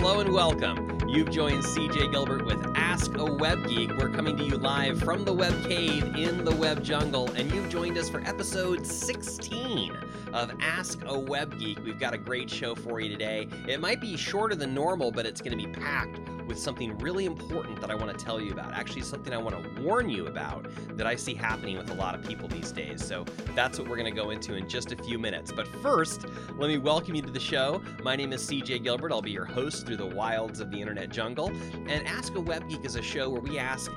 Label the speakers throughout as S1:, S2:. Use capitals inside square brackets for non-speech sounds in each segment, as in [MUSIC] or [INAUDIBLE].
S1: Hello and welcome. You've joined CJ Gilbert with Ask a Web Geek. We're coming to you live from the Web Cave in the Web Jungle, and you've joined us for episode 16 of Ask a Web Geek. We've got a great show for you today. It might be shorter than normal, but it's going to be packed with something really important that I want to tell you about. Actually, something I want to warn you about that I see happening with a lot of people these days. So that's what we're going to go into in just a few minutes. But first, let me welcome you to the show. My name is CJ Gilbert. I'll be your host through the wilds of the internet jungle. And Ask a Web Geek is a show where we ask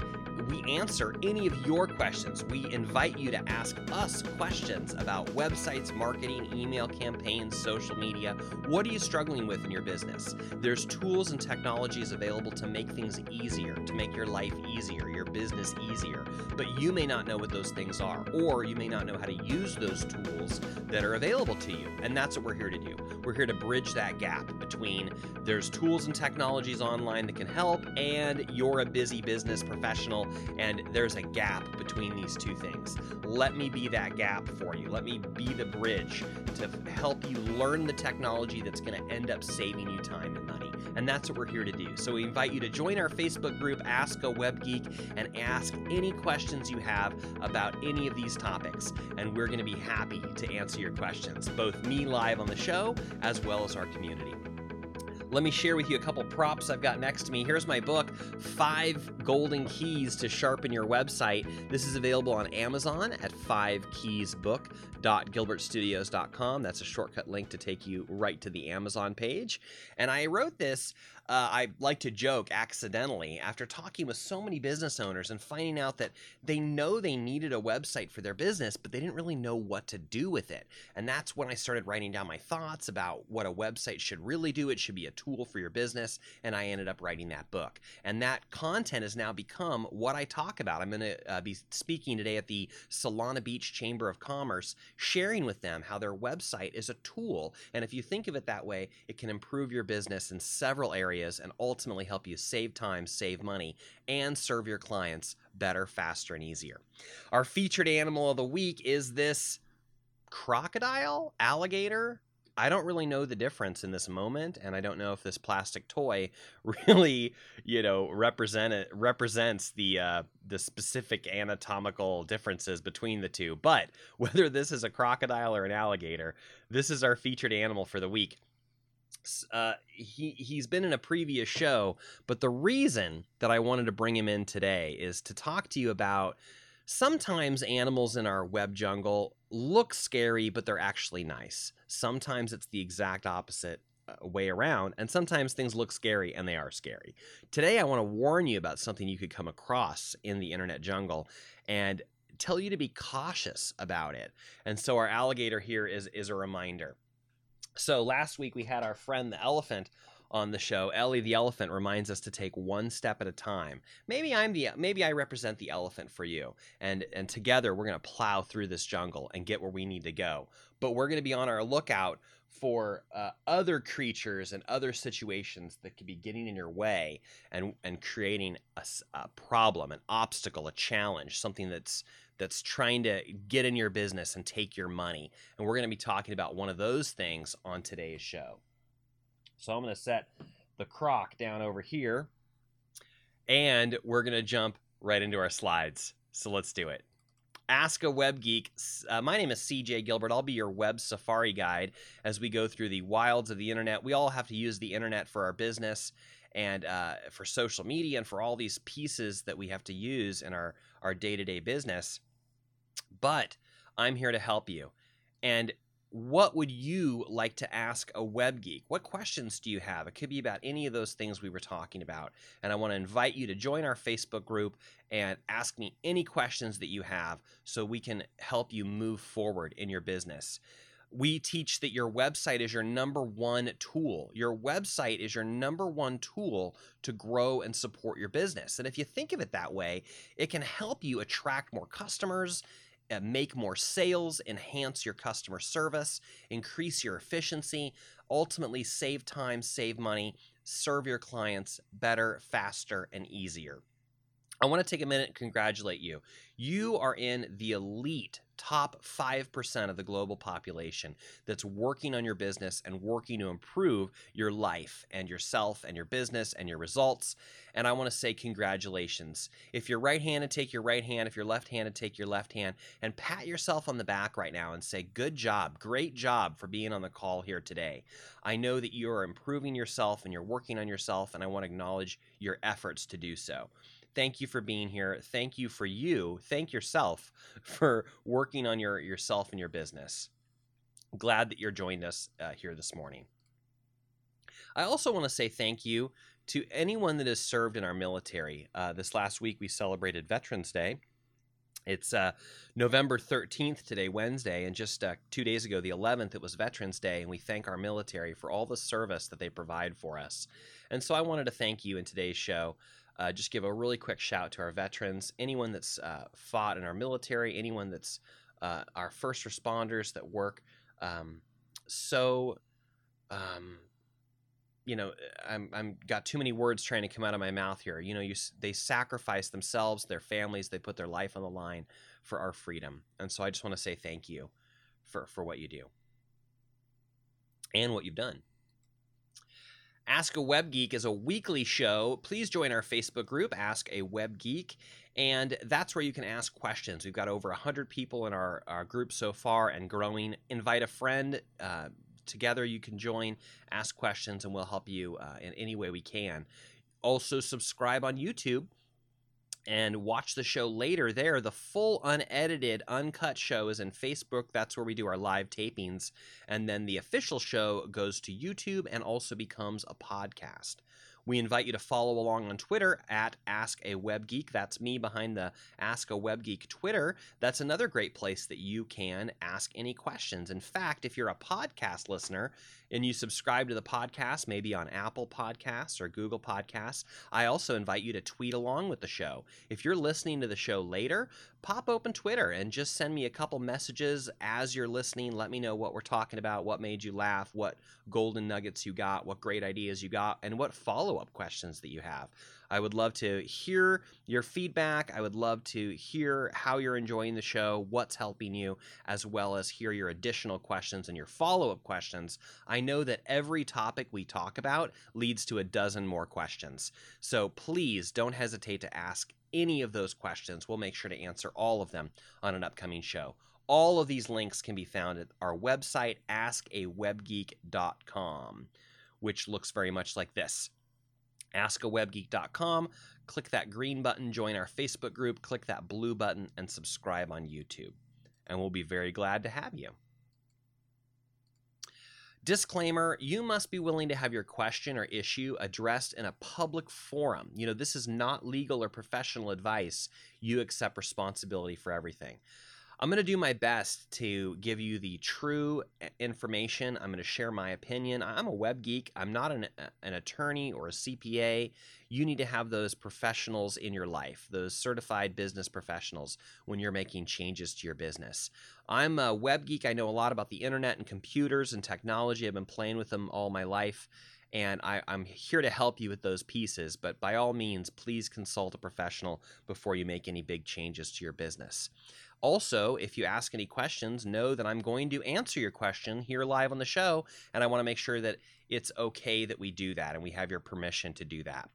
S1: we answer any of your questions. We invite you to ask us questions about websites, marketing, email campaigns, social media. What are you struggling with in your business? There's tools and technologies available to make things easier, to make your life easier, your business easier. But you may not know what those things are, or you may not know how to use those tools that are available to you. And that's what we're here to do. We're here to bridge that gap between there's tools and technologies online that can help, and you're a busy business professional and there's a gap between these two things. Let me be that gap for you. Let me be the bridge to help you learn the technology that's going to end up saving you time and money. And that's what we're here to do. So we invite you to join our Facebook group, Ask a Web Geek, and ask any questions you have about any of these topics. And we're going to be happy to answer your questions, both me live on the show as well as our community. Let me share with you a couple props I've got next to me. Here's my book, Five Golden Keys to Sharpen Your Website. This is available on Amazon at fivekeysbook.gilbertstudios.com. That's a shortcut link to take you right to the Amazon page. And I wrote this uh, I like to joke accidentally after talking with so many business owners and finding out that they know they needed a website for their business, but they didn't really know what to do with it. And that's when I started writing down my thoughts about what a website should really do. It should be a tool for your business. And I ended up writing that book. And that content has now become what I talk about. I'm going to uh, be speaking today at the Solana Beach Chamber of Commerce, sharing with them how their website is a tool. And if you think of it that way, it can improve your business in several areas areas and ultimately help you save time, save money, and serve your clients better, faster, and easier. Our featured animal of the week is this crocodile, alligator, I don't really know the difference in this moment, and I don't know if this plastic toy [LAUGHS] really, you know, represent represents the uh, the specific anatomical differences between the two. But [LAUGHS] whether this is a crocodile or an alligator, this is our featured animal for the week uh, he he's been in a previous show, but the reason that I wanted to bring him in today is to talk to you about sometimes animals in our web jungle look scary, but they're actually nice. Sometimes it's the exact opposite uh, way around, and sometimes things look scary and they are scary. Today, I want to warn you about something you could come across in the internet jungle, and tell you to be cautious about it. And so, our alligator here is is a reminder. So last week we had our friend the elephant on the show. Ellie the elephant reminds us to take one step at a time. Maybe I'm the maybe I represent the elephant for you. And and together we're going to plow through this jungle and get where we need to go. But we're going to be on our lookout for uh, other creatures and other situations that could be getting in your way and and creating a, a problem, an obstacle, a challenge, something that's that's trying to get in your business and take your money. And we're going to be talking about one of those things on today's show. So I'm going to set the croc down over here and we're going to jump right into our slides. So let's do it. Ask a Web Geek. Uh, my name is CJ Gilbert. I'll be your web safari guide as we go through the wilds of the internet. We all have to use the internet for our business and uh, for social media and for all these pieces that we have to use in our, our day-to-day business but I'm here to help you. And what would you like to ask a web geek? What questions do you have? It could be about any of those things we were talking about. And I want to invite you to join our Facebook group and ask me any questions that you have so we can help you move forward in your business. We teach that your website is your number one tool. Your website is your number one tool to grow and support your business. And if you think of it that way, it can help you attract more customers uh, make more sales, enhance your customer service, increase your efficiency, ultimately save time, save money, serve your clients better, faster, and easier. I want to take a minute and congratulate you. You are in the elite top 5% of the global population that's working on your business and working to improve your life and yourself and your business and your results. And I want to say congratulations. If you're right handed, take your right hand. If you're left handed, take your left hand and pat yourself on the back right now and say, Good job, great job for being on the call here today. I know that you are improving yourself and you're working on yourself, and I want to acknowledge your efforts to do so. Thank you for being here. Thank you for you. Thank yourself [LAUGHS] for working on your yourself and your business. Glad that you're joined us uh, here this morning. I also want to say thank you to anyone that has served in our military. Uh, this last week we celebrated Veterans Day. It's uh, November 13th today, Wednesday, and just uh, two days ago, the 11th, it was Veterans Day, and we thank our military for all the service that they provide for us. And so I wanted to thank you in today's show uh, just give a really quick shout to our veterans, anyone that's uh, fought in our military, anyone that's uh, our first responders that work um, so. Um, you know, I'm I'm got too many words trying to come out of my mouth here. You know, you they sacrifice themselves, their families, they put their life on the line for our freedom, and so I just want to say thank you for for what you do and what you've done. Ask a Web Geek is a weekly show. Please join our Facebook group, Ask a Web Geek, and that's where you can ask questions. We've got over 100 people in our, our group so far and growing. Invite a friend. Uh, together, you can join, ask questions, and we'll help you uh, in any way we can. Also, subscribe on YouTube and watch the show later there. The full unedited, uncut show is in Facebook. That's where we do our live tapings. And then the official show goes to YouTube and also becomes a podcast. We invite you to follow along on Twitter at Ask a Web Geek. That's me behind the Ask a Web Geek Twitter. That's another great place that you can ask any questions. In fact, if you're a podcast listener and you subscribe to the podcast, maybe on Apple Podcasts or Google Podcasts, I also invite you to tweet along with the show. If you're listening to the show later, pop open Twitter and just send me a couple messages as you're listening. Let me know what we're talking about, what made you laugh, what golden nuggets you got, what great ideas you got, and what follow up questions that you have. I would love to hear your feedback. I would love to hear how you're enjoying the show, what's helping you, as well as hear your additional questions and your follow up questions. I know that every topic we talk about leads to a dozen more questions. So please don't hesitate to ask any of those questions. We'll make sure to answer all of them on an upcoming show. All of these links can be found at our website, askawebgeek.com, which looks very much like this askawebgeek.com. Click that green button, join our Facebook group, click that blue button, and subscribe on YouTube. And we'll be very glad to have you. Disclaimer you must be willing to have your question or issue addressed in a public forum. You know, this is not legal or professional advice. You accept responsibility for everything. I'm going to do my best to give you the true information. I'm going to share my opinion. I'm a web geek. I'm not an, an attorney or a CPA. You need to have those professionals in your life, those certified business professionals, when you're making changes to your business. I'm a web geek. I know a lot about the internet and computers and technology. I've been playing with them all my life and I, am here to help you with those pieces. But by all means, please consult a professional before you make any big changes to your business. Also, if you ask any questions, know that I'm going to answer your question here live on the show, and I want to make sure that it's okay that we do that and we have your permission to do that.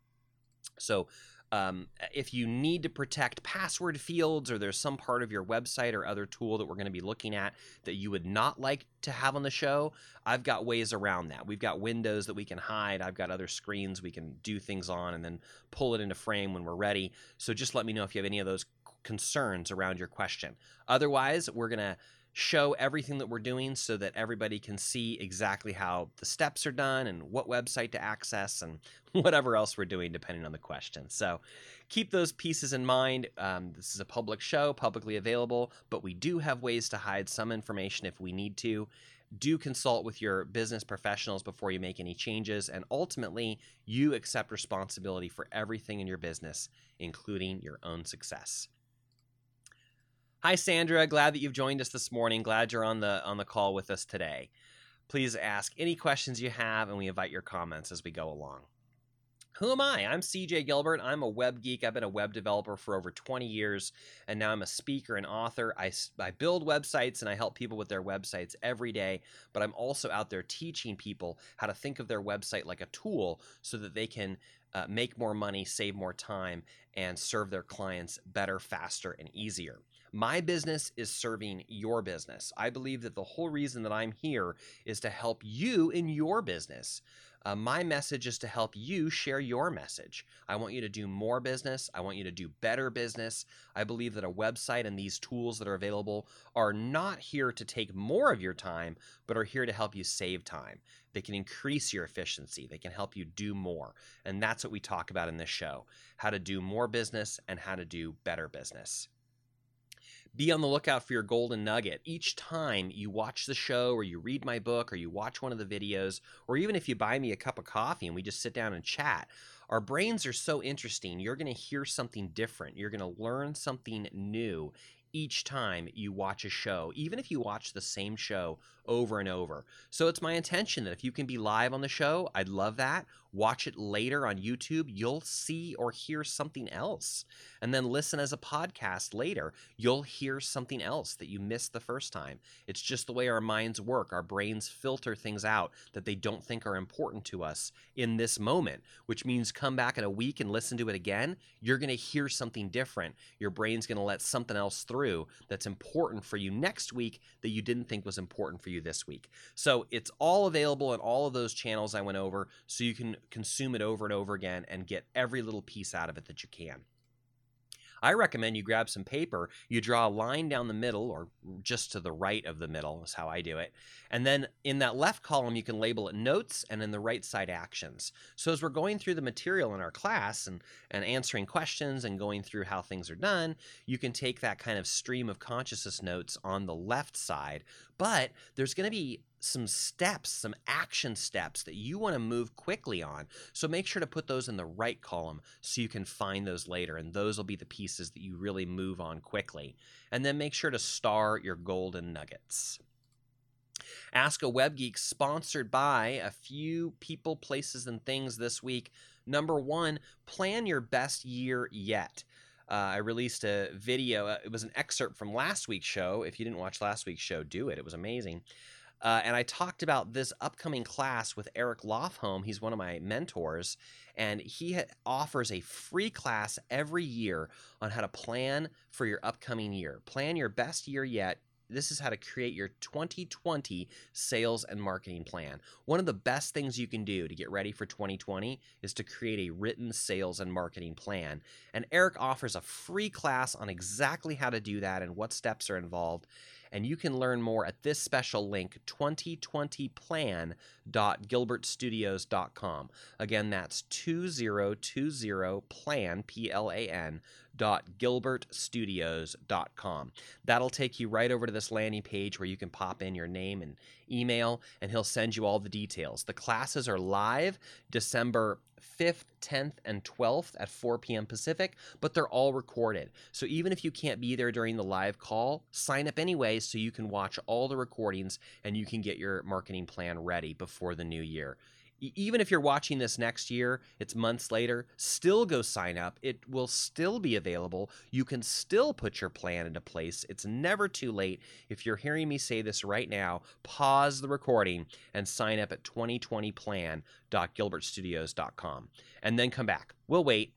S1: So, um, if you need to protect password fields or there's some part of your website or other tool that we're going to be looking at that you would not like to have on the show, I've got ways around that. We've got windows that we can hide. I've got other screens we can do things on and then pull it into frame when we're ready. So just let me know if you have any of those concerns around your question. Otherwise, we're going to show everything that we're doing so that everybody can see exactly how the steps are done and what website to access and [LAUGHS] whatever else we're doing depending on the question. So keep those pieces in mind. Um, this is a public show, publicly available, but we do have ways to hide some information if we need to. Do consult with your business professionals before you make any changes, and ultimately, you accept responsibility for everything in your business, including your own success. Hi, Sandra. Glad that you've joined us this morning. Glad you're on the on the call with us today. Please ask any questions you have, and we invite your comments as we go along. Who am I? I'm CJ Gilbert. I'm a web geek. I've been a web developer for over 20 years, and now I'm a speaker and author. I, I build websites and I help people with their websites every day, but I'm also out there teaching people how to think of their website like a tool so that they can uh, make more money, save more time, and serve their clients better, faster, and easier. My business is serving your business. I believe that the whole reason that I'm here is to help you in your business. Uh, my message is to help you share your message. I want you to do more business. I want you to do better business. I believe that a website and these tools that are available are not here to take more of your time, but are here to help you save time. They can increase your efficiency. They can help you do more. And that's what we talk about in this show how to do more business and how to do better business be on the lookout for your golden nugget. Each time you watch the show or you read my book or you watch one of the videos, or even if you buy me a cup of coffee and we just sit down and chat, our brains are so interesting. You're going to hear something different. You're going to learn something new each time you watch a show, even if you watch the same show over and over. So it's my intention that if you can be live on the show, I'd love that. Watch it later on YouTube, you'll see or hear something else. And then listen as a podcast later, you'll hear something else that you missed the first time. It's just the way our minds work. Our brains filter things out that they don't think are important to us in this moment, which means come back in a week and listen to it again. You're going to hear something different. Your brain's going to let something else through that's important for you next week that you didn't think was important for you this week. So it's all available in all of those channels I went over so you can consume it over and over again and get every little piece out of it that you can. I recommend you grab some paper, you draw a line down the middle or just to the right of the middle is how I do it. And then in that left column you can label it notes and in the right side actions. So as we're going through the material in our class and and answering questions and going through how things are done, you can take that kind of stream of consciousness notes on the left side, but there's going to be some steps, some action steps that you want to move quickly on. So make sure to put those in the right column so you can find those later. And those will be the pieces that you really move on quickly. And then make sure to star your golden nuggets. Ask a Web Geek sponsored by a few people, places, and things this week. Number one, plan your best year yet. Uh, I released a video. Uh, it was an excerpt from last week's show. If you didn't watch last week's show, do it. It was amazing. Uh, and I talked about this upcoming class with Eric Lofholm. He's one of my mentors, and he ha- offers a free class every year on how to plan for your upcoming year. Plan your best year yet. This is how to create your 2020 sales and marketing plan. One of the best things you can do to get ready for 2020 is to create a written sales and marketing plan. And Eric offers a free class on exactly how to do that and what steps are involved and you can learn more at this special link 2020plan.gilbertstudios.com. Again, that's 2020plan P L A N www.gilbertstudios.com. That'll take you right over to this landing page where you can pop in your name and email, and he'll send you all the details. The classes are live December 5th, 10th, and 12th at 4 p.m. Pacific, but they're all recorded. So even if you can't be there during the live call, sign up anyway so you can watch all the recordings and you can get your marketing plan ready before the new year even if you're watching this next year, it's months later, still go sign up. It will still be available. You can still put your plan into place. It's never too late. If you're hearing me say this right now, pause the recording and sign up at 2020plan.gilbertstudios.com and then come back. We'll wait.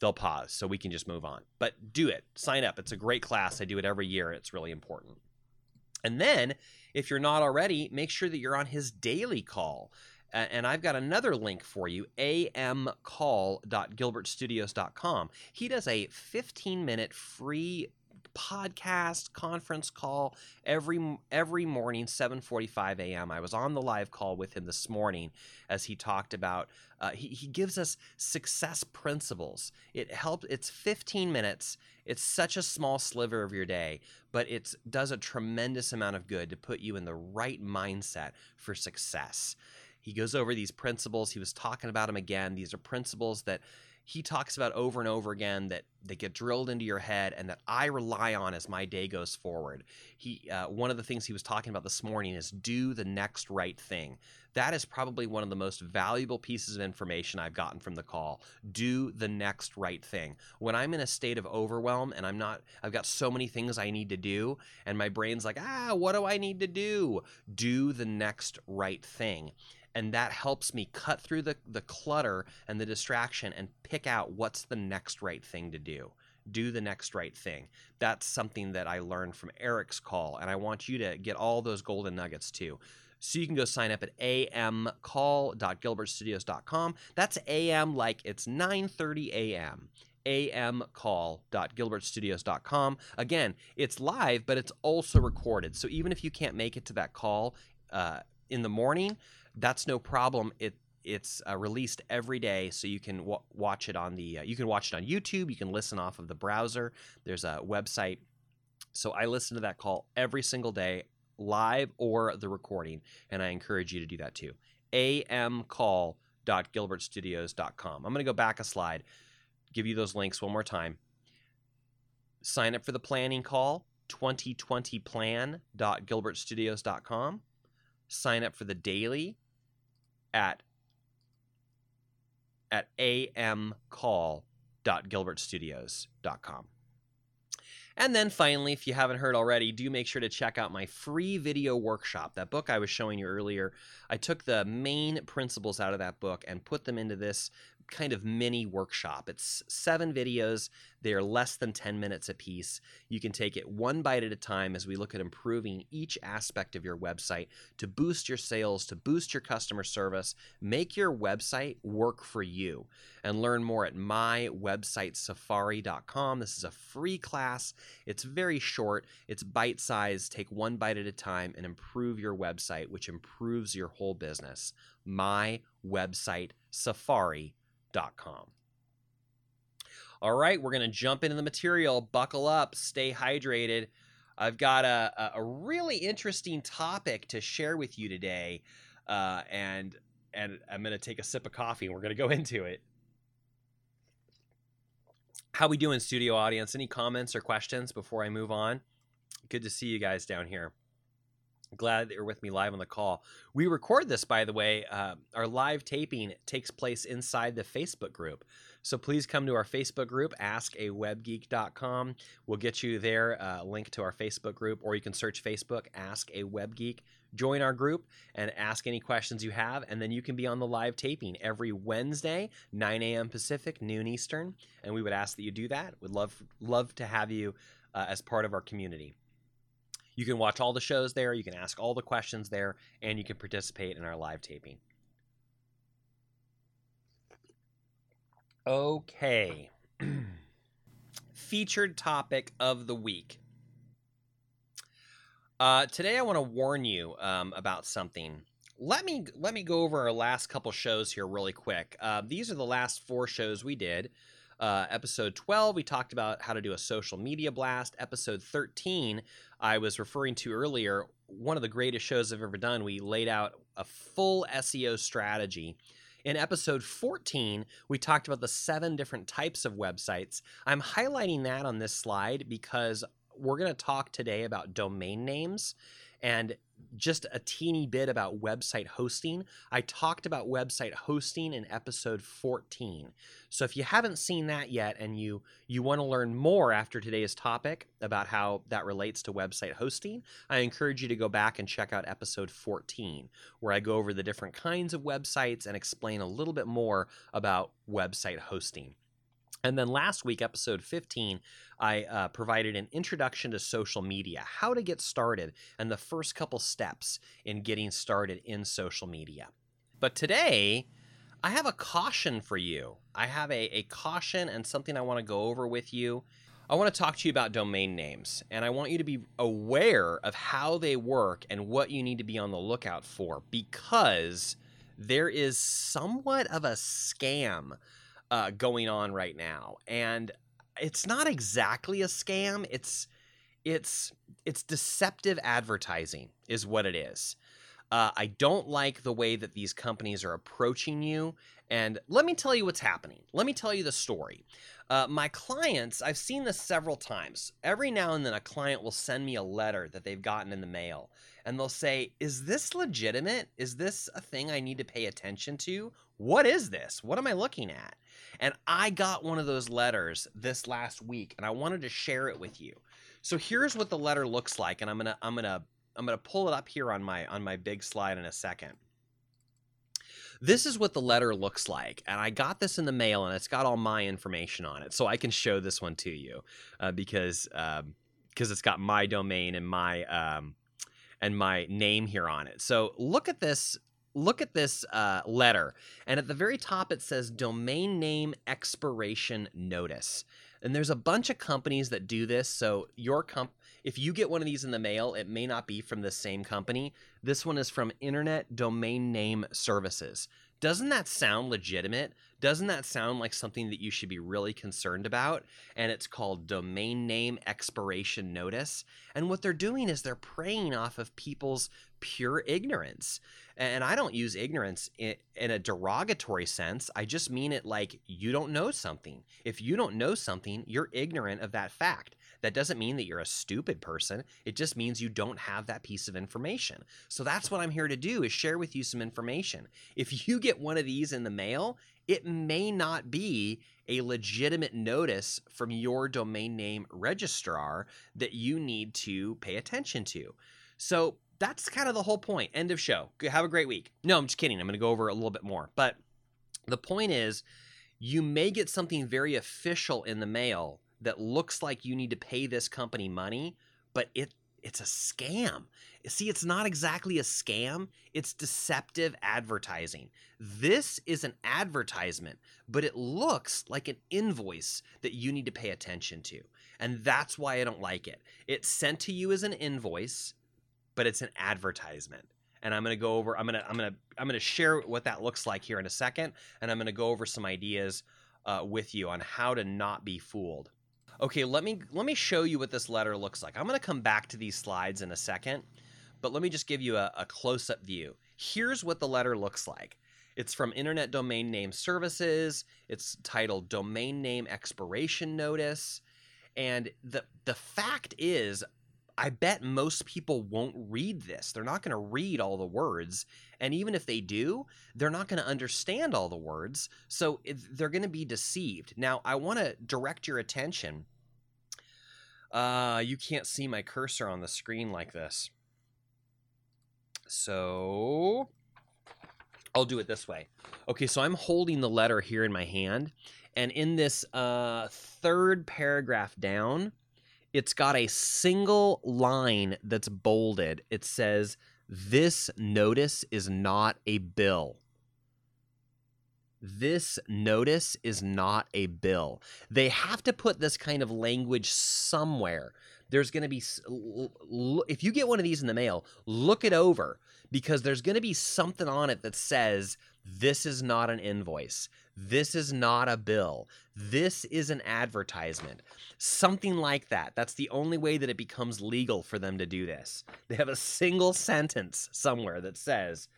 S1: They'll pause so we can just move on. But do it. Sign up. It's a great class. I do it every year. It's really important. And then, if you're not already, make sure that you're on his daily call and I've got another link for you amcall.gilbertstudios.com. He does a 15 minute free podcast conference call every every morning 7:45 a.m. I was on the live call with him this morning as he talked about uh, he, he gives us success principles. It helps it's 15 minutes. It's such a small sliver of your day, but it does a tremendous amount of good to put you in the right mindset for success. He goes over these principles. He was talking about them again. These are principles that he talks about over and over again that they get drilled into your head and that I rely on as my day goes forward. He uh, one of the things he was talking about this morning is do the next right thing. That is probably one of the most valuable pieces of information I've gotten from the call. Do the next right thing. When I'm in a state of overwhelm and I'm not I've got so many things I need to do and my brain's like, "Ah, what do I need to do?" Do the next right thing and that helps me cut through the, the clutter and the distraction and pick out what's the next right thing to do do the next right thing that's something that i learned from eric's call and i want you to get all those golden nuggets too so you can go sign up at amcall.gilbertstudios.com that's am like it's 9.30 am amcall.gilbertstudios.com. Again, it's live, but it's also recorded. So even if you can't make it to that call uh, in the morning, that's no problem. It it's uh, released every day, so you can w- watch it on the uh, you can watch it on YouTube. You can listen off of the browser. There's a website. So I listen to that call every single day, live or the recording, and I encourage you to do that too. amcall.gilbertstudios.com. I'm going to go back a slide, give you those links one more time. Sign up for the planning call 2020plan.gilbertstudios.com. Sign up for the daily at at amcall.gilbertstudios.com. And then finally, if you haven't heard already, do make sure to check out my free video workshop. That book I was showing you earlier, I took the main principles out of that book and put them into this kind of mini workshop. It's seven videos. They are less than 10 minutes a piece. You can take it one bite at a time as we look at improving each aspect of your website to boost your sales, to boost your customer service, make your website work for you. And learn more at mywebsitesafari.com. This is a free class. It's very short, it's bite sized. Take one bite at a time and improve your website, which improves your whole business. Mywebsitesafari.com All right, we're going to jump into the material. Buckle up, stay hydrated. I've got a, a really interesting topic to share with you today, uh, and and I'm going to take a sip of coffee and we're going to go [LAUGHS] into it. How we doing, studio audience? Any comments or questions before I move on? Good to see you guys down here glad that you're with me live on the call. We record this, by the way. Uh, our live taping takes place inside the Facebook group. So please come to our Facebook group, askawebgeek.com. We'll get you there, uh, link to our Facebook group, or you can search Facebook, Ask a Web Geek. Join our group and ask any questions you have, and then you can be on the live taping every Wednesday, 9 a.m. Pacific, noon Eastern. And we would ask that you do that. We'd love love to have you uh, as part of our community. You can watch all the shows there, you can ask all the questions there, and you can participate in our live taping. Okay. [CLEARS THROAT] Featured topic of the week. Uh, today, I want to warn you um, about something. Let me let me go over our last couple shows here really quick. Uh, these are the last four shows we did. Uh, episode 12, we talked about how to do a social media blast. Episode 13, I was referring to earlier, one of the greatest shows I've ever done. We laid out a full SEO strategy. In episode 14, we talked about the seven different types of websites. I'm highlighting that on this slide because we're going to talk today about domain names and just a teeny bit about website hosting. I talked about website hosting in episode 14. So if you haven't seen that yet and you you want to learn more after today's topic about how that relates to website hosting, I encourage you to go back and check out episode 14 where I go over the different kinds of websites and explain a little bit more about website hosting. And then last week, episode 15, I uh, provided an introduction to social media, how to get started, and the first couple steps in getting started in social media. But today, I have a caution for you. I have a, a caution and something I want to go over with you. I want to talk to you about domain names, and I want you to be aware of how they work and what you need to be on the lookout for because there is somewhat of a scam uh, going on right now, and it's not exactly a scam. It's it's it's deceptive advertising is what it is. Uh, I don't like the way that these companies are approaching you. And let me tell you what's happening. Let me tell you the story. Uh, my clients, I've seen this several times. Every now and then, a client will send me a letter that they've gotten in the mail, and they'll say, Is this legitimate? Is this a thing I need to pay attention to? What is this? What am I looking at? And I got one of those letters this last week, and I wanted to share it with you. So here's what the letter looks like, and I'm gonna I'm gonna I'm gonna pull it up here on my on my big slide in a second. This is what the letter looks like, and I got this in the mail, and it's got all my information on it, so I can show this one to you uh, because because um, it's got my domain and my um, and my name here on it. So look at this. Look at this uh, letter, and at the very top it says domain name expiration notice. And there's a bunch of companies that do this. So your comp if you get one of these in the mail, it may not be from the same company. This one is from Internet Domain Name Services. Doesn't that sound legitimate? Doesn't that sound like something that you should be really concerned about? And it's called Domain Name Expiration Notice. And what they're doing is they're preying off of people's pure ignorance. And I don't use ignorance in, a derogatory sense. I just mean it like you don't know something. If you don't know something, you're ignorant of that fact. That doesn't mean that you're a stupid person. It just means you don't have that piece of information. So that's what I'm here to do is share with you some information. If you get one of these in the mail, it may not be a legitimate notice from your domain name registrar that you need to pay attention to. So that's kind of the whole point. End of show. Have a great week. No, I'm just kidding. I'm going to go over a little bit more. But the point is, you may get something very official in the mail that looks like you need to pay this company money, but it it's a scam. See, it's not exactly a scam, it's deceptive advertising. This is an advertisement, but it looks like an invoice that you need to pay attention to. And that's why I don't like it. It's sent to you as an invoice, but it's an advertisement. And I'm going to go over I'm going to I'm going to I'm going to share what that looks like here in a second and I'm going to go over some ideas uh, with you on how to not be fooled. Okay, let me let me show you what this letter looks like. I'm going to come back to these slides in a second, but let me just give you a, a close-up view. Here's what the letter looks like. It's from Internet Domain Name Services. It's titled Domain Name Expiration Notice. And the the fact is I bet most people won't read this. They're not going to read all the words. And even if they do, they're not going to understand all the words. So they're going to be deceived. Now, I want to direct your attention uh, you can't see my cursor on the screen like this. So I'll do it this way. Okay, so I'm holding the letter here in my hand. And in this uh, third paragraph down, it's got a single line that's bolded. It says, This notice is not a bill. This notice is not a bill. They have to put this kind of language somewhere. There's going to be, if you get one of these in the mail, look it over because there's going to be something on it that says, this is not an invoice. This is not a bill. This is an advertisement. Something like that. That's the only way that it becomes legal for them to do this. They have a single sentence somewhere that says,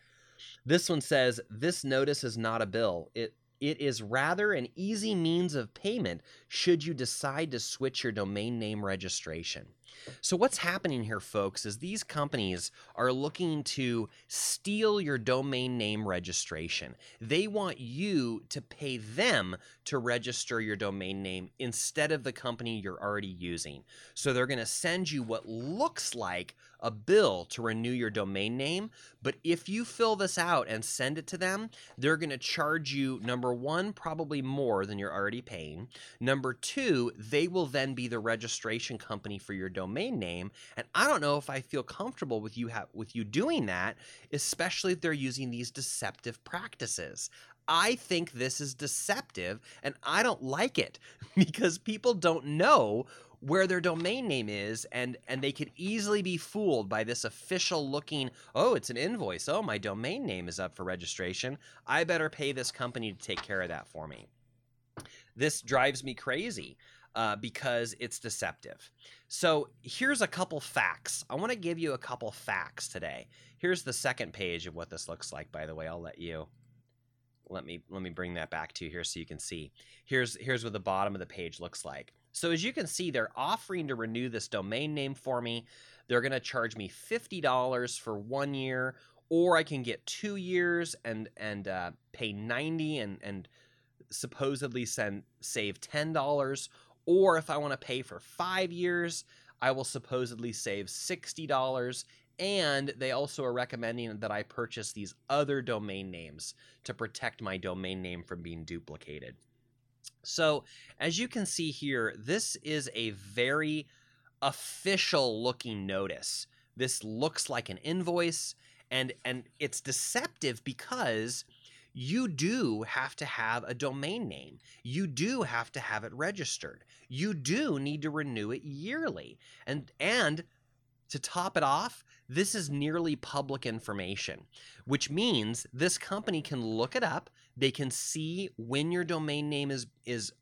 S1: this one says, This notice is not a bill. It it is rather an easy means of payment should you decide to switch your domain name registration. So, what's happening here, folks, is these companies are looking to steal your domain name registration. They want you to pay them to register your domain name instead of the company you're already using. So, they're going to send you what looks like a bill to renew your domain name. But if you fill this out and send it to them, they're going to charge you, number one, probably more than you're already paying. Number two, they will then be the registration company for your domain name. And I don't know if I feel comfortable with you ha- with you doing that, especially if they're using these deceptive practices. I think this is deceptive and I don't like it [LAUGHS] because people don't know where their domain name is and and they could easily be fooled by this official looking oh it's an invoice oh my domain name is up for registration i better pay this company to take care of that for me this drives me crazy uh, because it's deceptive. So here's a couple facts. I want to give you a couple facts today. Here's the second page of what this looks like. By the way, I'll let you let me let me bring that back to you here so you can see. Here's here's what the bottom of the page looks like. So as you can see, they're offering to renew this domain name for me. They're going to charge me fifty dollars for one year, or I can get two years and and uh, pay ninety and and supposedly send save ten dollars. Or if I want to pay for five years, I will supposedly save sixty dollars and they also are recommending that I purchase these other domain names to protect my domain name from being duplicated. So, as you can see here, this is a very official looking notice. This looks like an invoice and and it's deceptive because you do have to have a domain name. You do have to have it registered. You do need to renew it yearly. And and to top it off, this is nearly public information, which means this company can look it up. They can see when your domain name is is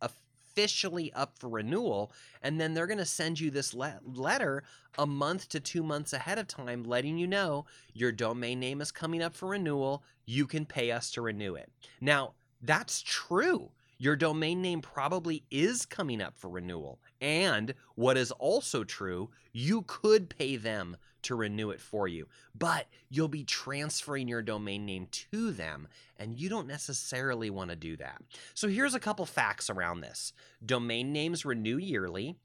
S1: officially up for renewal, and then they're going to send you this le- letter a month to two months ahead of time, letting you know your domain name is coming up for renewal. You can pay us to renew it. Now, that's true your domain name probably is coming up for renewal. And what is also true, you could pay them to renew it for you, but you'll be transferring your domain name to them, and you don't necessarily want to do that. So here's a couple facts around this domain names renew yearly,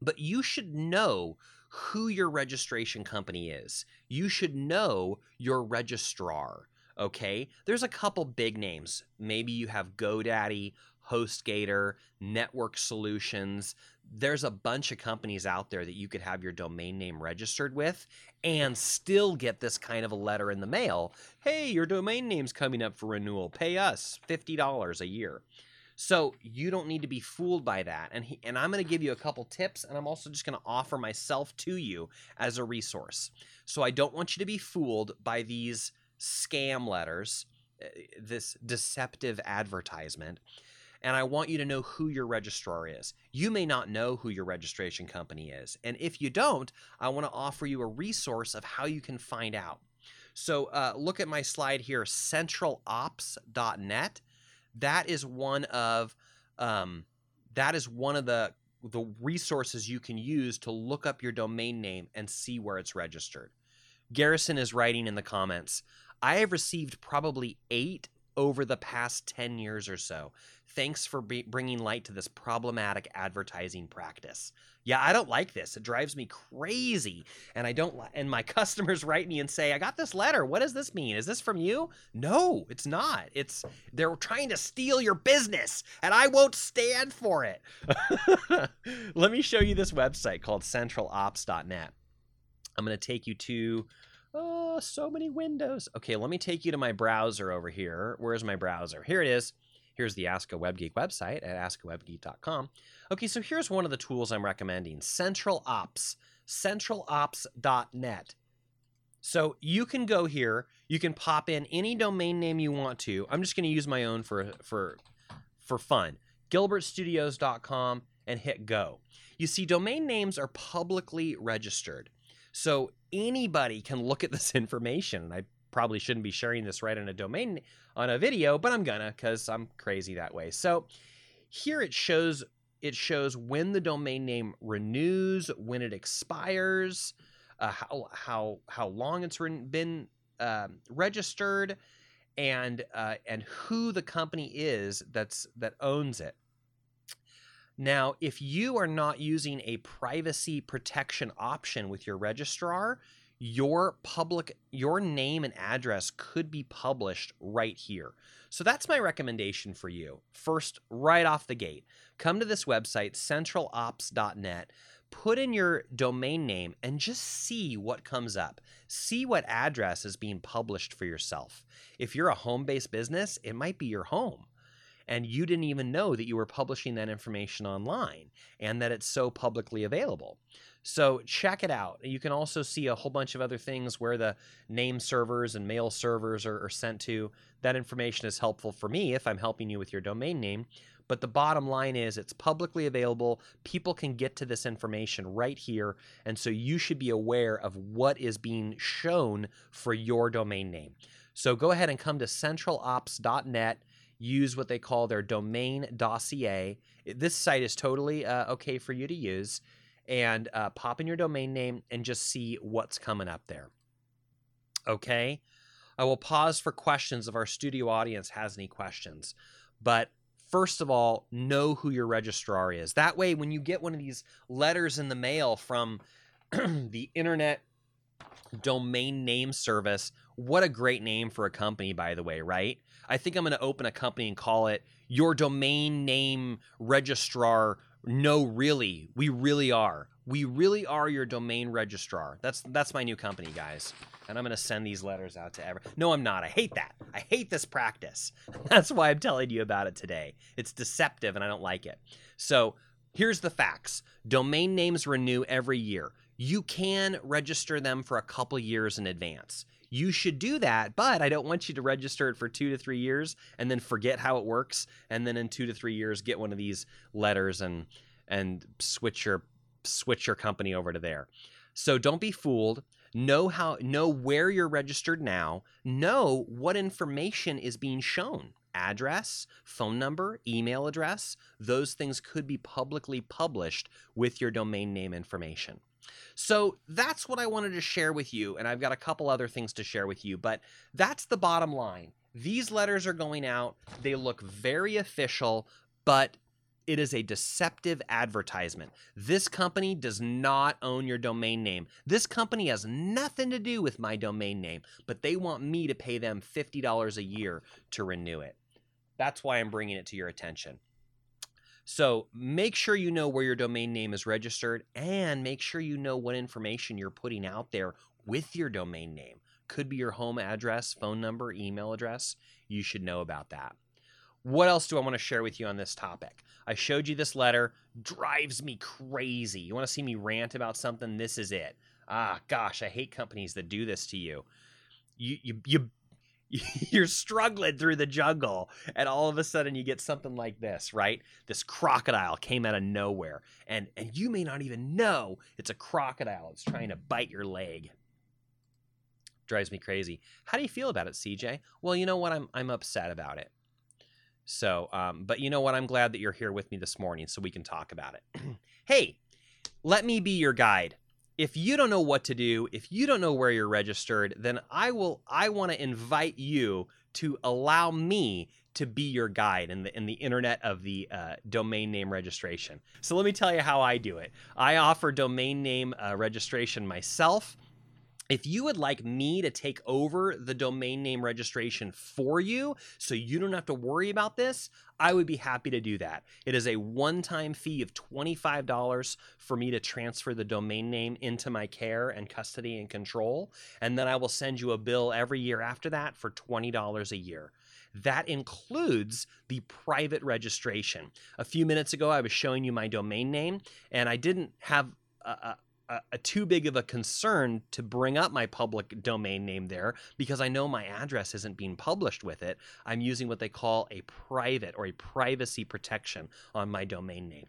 S1: but you should know who your registration company is. You should know your registrar okay? There's a couple big names. Maybe you have GoDaddy, HostGator, Network Solutions. There's a bunch of companies out there that you could have your domain name registered with and still get this kind of a letter in the mail. Hey, your domain name's coming up for renewal. Pay us $50 a year. So you don't need to be fooled by that. And he, and I'm going to give you a couple tips and I'm also just going to offer myself to you as a resource. So I don't want you to be fooled by these scam letters, eh, this deceptive advertisement. And I want you to know who your registrar is. You may not know who your registration company is. And if you don't, I want to offer you a resource of how you can find out. So uh, look at my slide here, centralops.net. That is one of um, that is one of the the resources you can use to look up your domain name and see where it's registered. Garrison is writing in the comments. I have received probably eight over the past 10 years or so. Thanks for bringing light to this problematic advertising practice. Yeah, I don't like this. It drives me crazy. And I don't li- and my [LAUGHS] customers write me and say, "I got this letter. What does this mean? Is this from you?" No, it's not. It's they're trying to steal your business, and I won't stand for it. [LAUGHS] Let me show you this website called centralops.net. I'm going to take you to Oh, so many windows. Okay, let me take you to my browser over here. Where's my browser? Here it is. Here's the Ask a WebGeek website at askawebgeek.com. Okay, so here's one of the tools I'm recommending Central Ops, centralops.net. So you can go here, you can pop in any domain name you want to. I'm just going to use my own for for for fun. gilbertstudios.com and hit go. You see domain names are publicly registered. So anybody can look at this [LAUGHS] information. I probably shouldn't be sharing this right on a domain on a video, but I'm gonna because I'm crazy that way. So here it shows it shows when the domain name renews, when it expires, uh, how how how long it's been uh, registered, and uh, and who the company is that's that owns it. Now, if you are not using a privacy protection option with your registrar, your public your name and address could be published right here. So that's my recommendation for you. First, right off the gate, come to this website centralops.net, put in your domain name and just see what comes up. See what address is being published for yourself. If you're a home-based business, it might be your home and you didn't even know that you were publishing that information online and that it's so publicly available. So check it out. You can also see a whole bunch of other things where the name servers and mail servers are, are sent to. That information is helpful for me if I'm helping you with your domain name. But the bottom line is it's publicly available. People can get to this information right here. And so you should be aware of what is being shown for your domain name. So go ahead and come to centralops.net use what they call their domain dossier. This site is totally uh, okay for you to use. And uh, pop in your domain name and just see what's coming up there. Okay. I will pause for questions if our studio audience has any questions. But first of all, know who your registrar is. That way, when you get one of these letters in the mail from [CLEARS THROAT] the Internet Domain Name Service, what a great name for a company, by the way, right? I think I'm going to open a company and call it Your Domain Name Registrar. No, really, we really are. We really are your domain registrar. That's that's my new company, guys. And I'm going to send these letters out to everyone. No, I'm not. I hate that. I hate this practice. [LAUGHS] That's why I'm telling you about it today. It's deceptive and I don't like it. So, here's the facts. Domain names renew every year. You can register them for a couple years in advance you should do that, but I don't want you to register it for two to three years and then forget how it works, and then in two to three years get one of these letters and and switch your switch your company over to there. So don't be fooled. Know how know where you're registered now. Know what information is being shown. Address, phone number, email address, those things could be publicly published with your domain name information. So that's what I wanted to share with you. And I've got a couple other things to share with you, but that's the bottom line. These letters are going out. They look very official, but it is a deceptive advertisement. This company does not own your domain name. This company has nothing to do with my domain name, but they want me to pay them $50 a year to renew it. That's why I'm bringing it to your attention. So make sure you know where your domain name is registered and make sure you know what information you're putting out there with your domain name. Could be your home address, phone number, email address. You should know about that. What else do I want to share with you on this topic? I showed you this letter, drives me crazy. You want to see me rant about something? This is it. Ah, gosh, I hate companies that do this to you. You you you [LAUGHS] you're struggling through the jungle and all of a sudden you get something like this right? This crocodile came out of nowhere and and you may not even know it's a crocodile it's trying to bite your leg. Drives me crazy. How do you feel about it cj well you know what? I'm i'm upset about it. So um, but you know what? I'm glad that you're here with me this morning so we can talk about it. [CLEARS THROAT] Hey let me be your guide if you don't know what to do, if you don't know where you're registered, then I will I want to invite you to allow me to be your guide in the in the internet of the uh, domain name registration. So let me tell you how I do it. I offer domain name uh, registration myself. If you would like me to take over the domain name registration for you so you don't have to worry about this, I would be happy to do that. It is a one time fee of $25 for me to transfer the domain name into my care and custody and control. And then I will send you a bill every year after that for $20 a year. That includes the private registration. A few minutes ago, I was showing you my domain name, and I didn't have a, a, a, too big of a concern to bring up my public domain name there because I know my address isn't being published with it. I'm using what they call a private or a privacy protection on my domain name.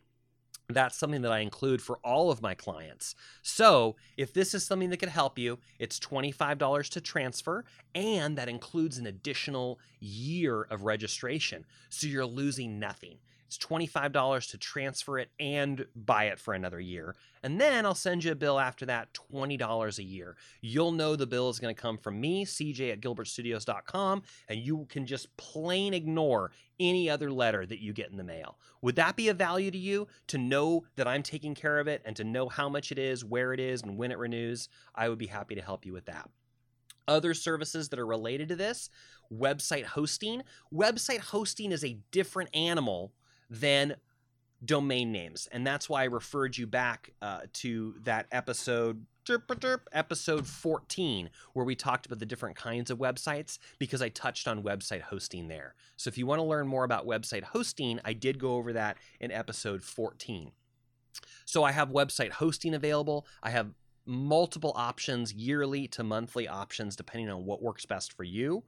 S1: That's something that I include for all of my clients. So, if this is something that could help you, it's $25 to transfer, and that includes an additional year of registration. So, you're losing nothing. It's $25 to transfer it and buy it for another year. And then I'll send you a bill after that, $20 a year. You'll know the bill is going to come from me, CJ at gilbertstudios.com, and you can just plain ignore any other letter that you get in the mail. Would that be of value to you to know that I'm taking care of it and to know how much it is, where it is, and when it renews? I would be happy to help you with that other services that are related to this website hosting website hosting is a different animal than domain names. And that's why I referred you back uh, to that episode, episode 14, where we talked about the different kinds of websites because I touched on website hosting there. So if you want to learn more about website hosting, I did go over that in episode 14. So I have website hosting available. I have multiple options, yearly to monthly options, depending on what works best for you.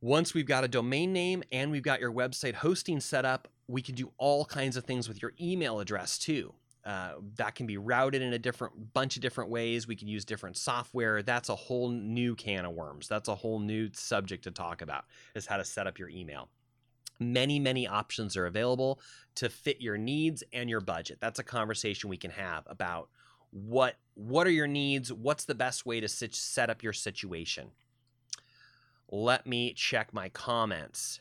S1: Once we've got a domain name and we've got your website hosting set up, we can do all kinds of things with your email address too. Uh, that can be routed in a different bunch of different ways. We can use different software. That's a whole new can of worms. That's a whole new subject to talk about is how to set up your email. Many, many options are available to fit your needs and your budget. That's a conversation we can have about what what are your needs, what's the best way to set up your situation. Let me check my comments.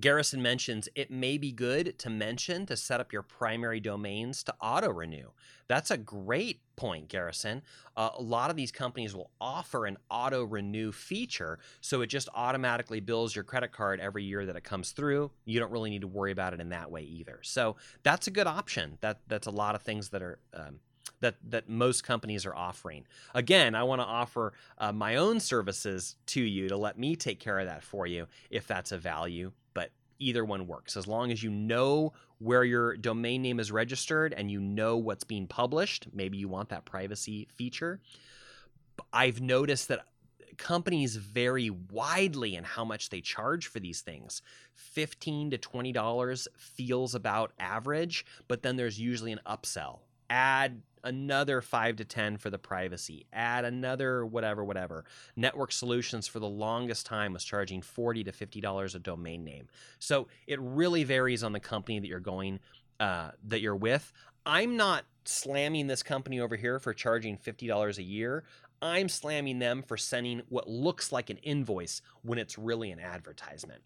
S1: Garrison mentions it may be good to mention to set up your primary domains to auto renew. That's a great point, Garrison. Uh, a lot of these companies will offer an auto renew feature, so it just automatically bills your credit card every year that it comes through. You don't really need to worry about it in that way either. So that's a good option. That that's a lot of things that are. Um, that that most companies are offering. Again, I want to offer uh, my own services to you to let me take care of that for you if that's a value either one works. As long as you know where your domain name is registered and you know what's being published maybe you want that privacy feature. I've noticed that companies vary widely in how much they charge for these things. 15 to 20 dollars feels about average but then there's usually an upsell add another 5 to 10 for the privacy add another whatever whatever network solutions for the longest time was charging 40 to 50 dollars a domain name so it really varies on the company that you're going uh, that you're with i'm not slamming this company over here for charging $50 a year i'm slamming them for sending what looks like an invoice when it's really an advertisement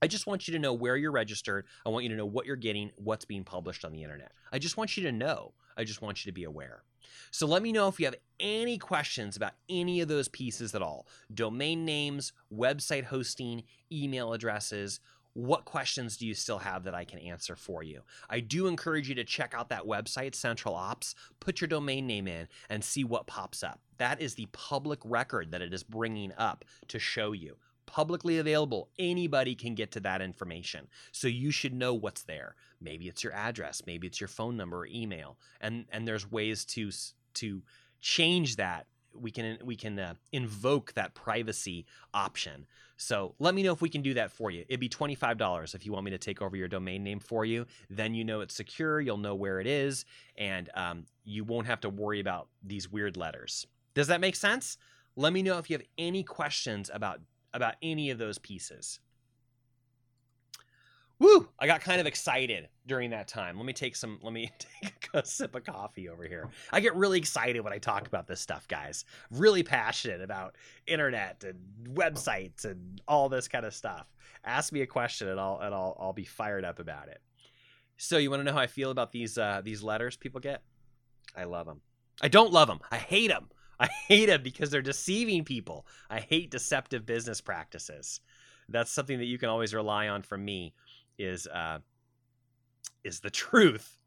S1: I just want you to know where you're registered. I want you to know what you're getting, what's being published on the internet. I just want you to know. I just want you to be aware. So let me know if you have any questions about any of those pieces at all domain names, website hosting, email addresses. What questions do you still have that I can answer for you? I do encourage you to check out that website, Central Ops, put your domain name in and see what pops up. That is the public record that it is bringing up to show you publicly available. Anybody can get to that information. So you should know what's there. Maybe it's your address, maybe it's your phone number or email. And and there's ways to to change that. We can we can uh, invoke that privacy option. So let me know if we can do that for you. It'd be $25 if you want me to take over your domain name for you. Then you know it's secure, you'll know where it is, and um, you won't have to worry about these weird letters. Does that make sense? Let me know if you have any questions about about any of those pieces. Woo! I got kind of excited during that time. Let me take some. Let me [LAUGHS] take a sip of coffee over here. I get really excited when I talk about this stuff, guys. Really passionate about internet and websites and all this kind of stuff. Ask me a question and I'll and I'll I'll be fired up about it. So you want to know how I feel about these uh, these letters people get? I love them. I don't love them. I hate them. [LAUGHS] I hate them because they're deceiving people. I hate deceptive business practices. That's something that you can always rely on from me is uh, is the truth.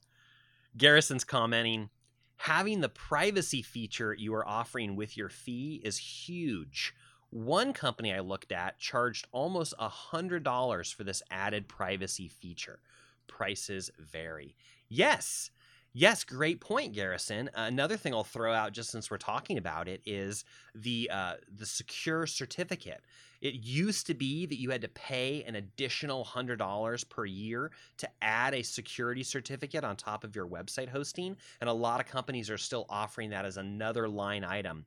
S1: Garrison's commenting, having the privacy feature you are offering with your fee is huge. One company I looked at charged almost a $100 for this added privacy feature. Prices vary. Yes, Yes, great point, Garrison. Another thing I'll throw out, just since we're talking about it, is the uh, the secure certificate. It used to be that you had to pay an additional hundred dollars per year to add a security certificate on top of your website hosting, and a lot of companies are still offering that as another line item.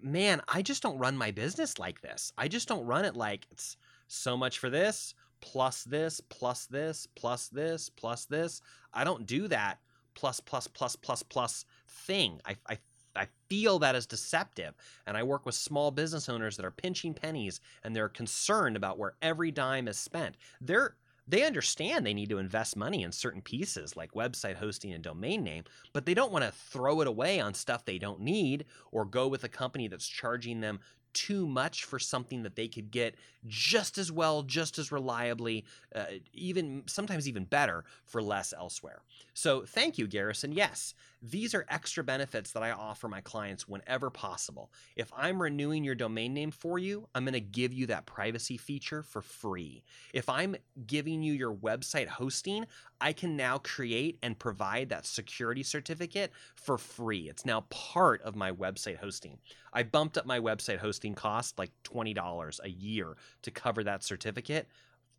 S1: Man, I just don't run my business like this. I just don't run it like it's so much for this plus this plus this plus this plus this. I don't do that plus plus plus plus plus thing. I, I I feel that is deceptive. And I work with small business owners that are pinching pennies and they're concerned about where every dime is spent. They're they understand they need to invest money in certain pieces like website hosting and domain name, but they don't want to throw it away on stuff they don't need or go with a company that's charging them too much for something that they could get just as well, just as reliably, uh, even sometimes even better for less elsewhere. So, thank you, Garrison. Yes, these are extra benefits that I offer my clients whenever possible. If I'm renewing your domain name for you, I'm going to give you that privacy feature for free. If I'm giving you your website hosting, I can now create and provide that security certificate for free. It's now part of my website hosting. I bumped up my website hosting cost like $20 a year to cover that certificate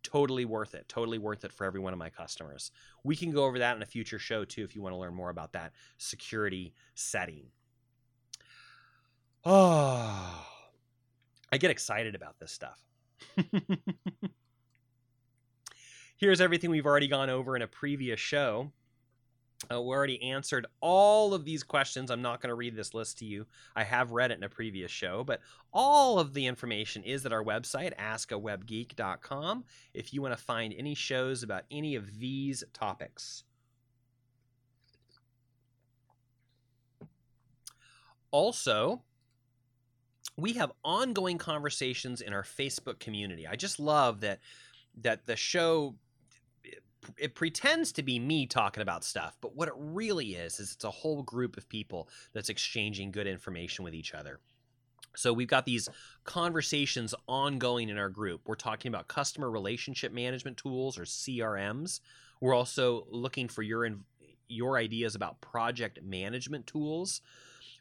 S1: totally worth it. Totally worth it for every one of my customers. We can go over that in a future show too if you want to learn more about that security setting. Oh, I get excited about this stuff. [LAUGHS] Here's everything we've already gone over in a previous show. Uh, we already answered all of these questions. I'm not going to read this list to you. I have read it in a previous show, but all of the information is at our website, askawebgeek.com, if you want to find any shows about any of these topics. Also, we have ongoing conversations in our Facebook community. I just love that that the show it pretends to be me talking about stuff, but what it really is is it's a whole group of people that's exchanging good information with each other. So we've got these conversations ongoing in our group. We're talking about customer relationship management tools or CRMs. We're also looking for your your ideas about project management tools.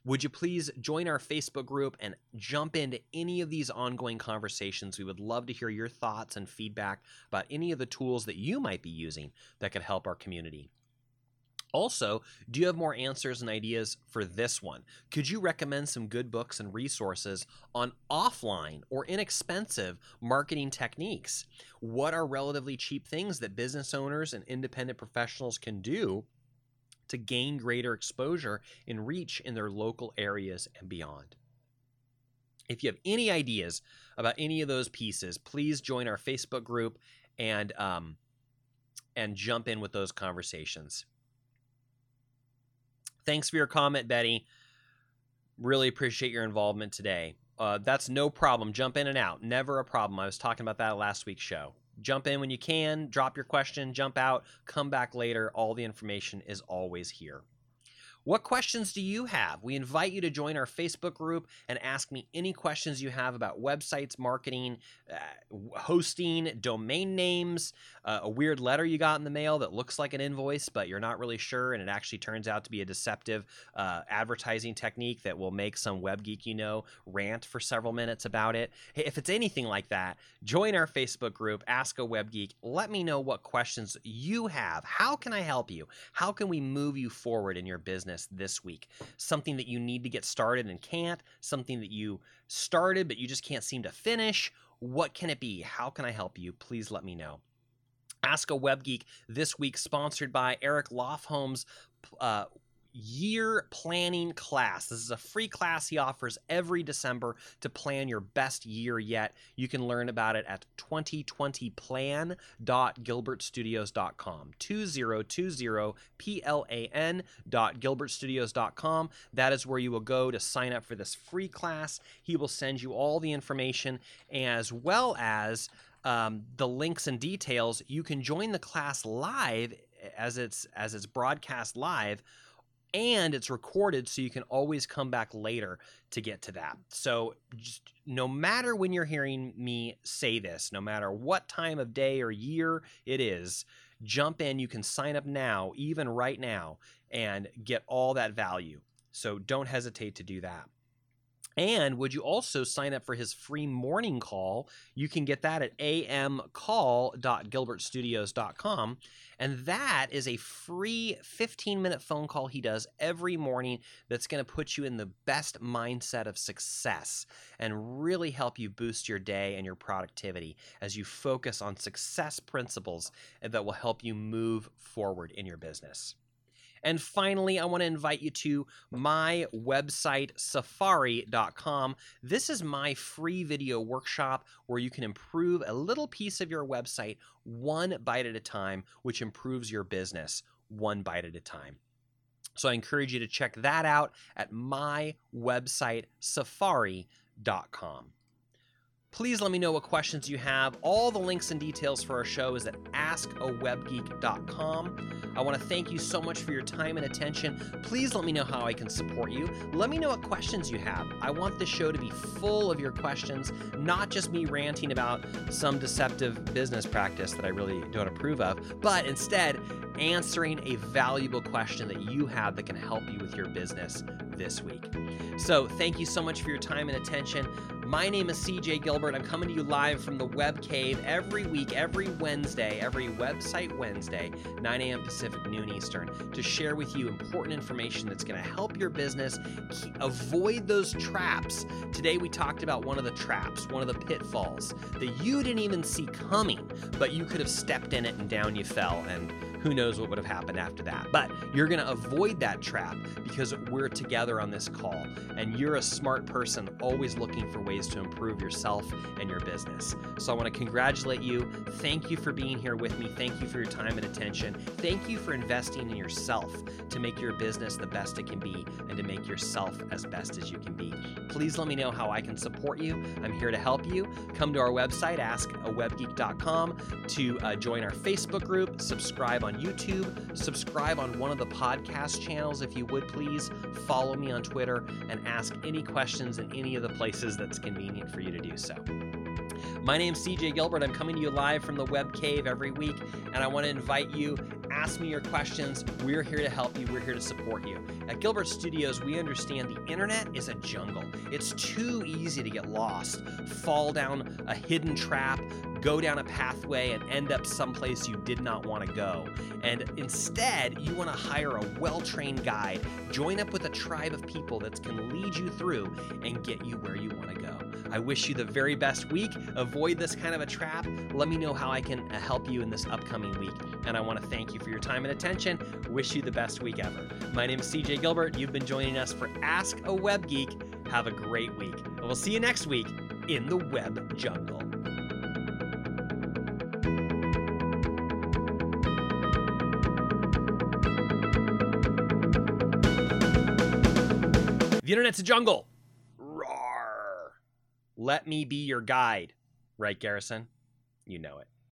S1: Would you please join our Facebook group and jump into any of these ongoing conversations? We would love to hear your thoughts and feedback about any of the tools that you might be using that could help our community. Also, do you have more answers and ideas for this one? Could you recommend some good books and resources on offline or inexpensive marketing techniques? What are relatively cheap things that business owners and independent professionals can do to gain greater exposure and reach in their local areas and beyond. If you have any ideas about any of those pieces, please join our Facebook group and um, and jump in with those conversations. Thanks for your comment, Betty. Really appreciate your involvement today. Uh, that's no problem. Jump in and out. Never a problem. I was talking about that last week's show. Jump in when you can, drop your question, jump out, come back later. All the information is always here. What questions do you have? We invite you to join our Facebook group and ask me any questions you have about websites, marketing, uh, hosting, domain names, uh, a weird letter you got in the mail that looks like an invoice, but you're not really sure, and it actually turns out to be a deceptive uh, advertising technique that will make some web geek you know rant for several minutes about it. Hey, if it's anything like that, join our Facebook group, Ask a Web Geek. Let me know what questions you have. How can I help you? How can we move you forward in your business? This week. Something that you need to get started and can't, something that you started but you just can't seem to finish. What can it be? How can I help you? Please let me know. Ask a Web Geek this week, sponsored by Eric Lofholm's uh, year planning class. This is a free class he offers every December to plan your best year yet. You can learn about it at 2020plan.gilbertstudios.com. 2020plan.gilbertstudios.com. That is where you will go to sign up for this free class. He will send you all the information as well as um, the links and details. You can join the class live as it's as it's broadcast live and it's recorded so you can always come back later to get to that. So just no matter when you're hearing me say this, no matter what time of day or year it is, jump in. You can sign up now, even right now, and get all that value. So don't hesitate to do that. And would you also sign up for his free morning call? You can get that at amcall.gilbertstudios.com. And that is a free 15 minute phone call he does every morning that's going to put you in the best mindset of success and really help you boost your day and your productivity as you focus on success principles that will help you move forward in your business. And finally, I want to invite you to my website, safari.com. This is my free video workshop where you can improve a little piece of your website one bite at a time, which improves your business one bite at a time. So I encourage you to check that out at my website, safari.com. Please let me know what questions you have. All the links and details for our show is at askawebgeek.com. I want to thank you so much for your time and attention. Please let me know how I can support you. Let me know what questions you have. I want this show to be full of your questions, not just me ranting about some deceptive business practice that I really don't approve of, but instead answering a valuable question that you have that can help you with your business this week. So, thank you so much for your time and attention. My name is CJ Gilbert. I'm coming to you live from the Web Cave every week, every Wednesday, every website Wednesday, 9 a.m. Pacific, noon Eastern, to share with you important information that's going to help your business avoid those traps. Today, we talked about one of the traps, one of the pitfalls that you didn't even see coming, but you could have stepped in it and down you fell. And who knows what would have happened after that. But you're going to avoid that trap because we're together on this call and you're a smart person always looking for ways to improve yourself and your business. So I want to congratulate you. Thank you for being here with me. Thank you for your time and attention. Thank you for investing in yourself to make your business the best it can be and to make yourself as best as you can be. Please let me know how I can support you. I'm here to help you. Come to our website, askawebgeek.com, to uh, join our Facebook group, subscribe on YouTube, subscribe on one of the podcast channels if you would please, follow me on Twitter, and ask any questions in any of the places that's convenient for you to do so. My name's CJ Gilbert. I'm coming to you live from the Web Cave every week, and I want to invite you. Ask me your questions. We're here to help you. We're here to support you. At Gilbert Studios, we understand the internet is a jungle. It's too easy to get lost, fall down a hidden trap, go down a pathway, and end up someplace you did not want to go. And instead, you want to hire a well trained guide, join up with a tribe of people that can lead you through and get you where you want to go. I wish you the very best week. Avoid this kind of a trap. Let me know how I can uh, help you in this upcoming week. And I want to thank you for your time and attention. Wish you the best week ever. My name is CJ Gilbert. You've been joining us for Ask a Web Geek. Have a great week. And we'll see you next week in the web jungle. The internet's a jungle. Let me be your guide. Right, Garrison? You know it.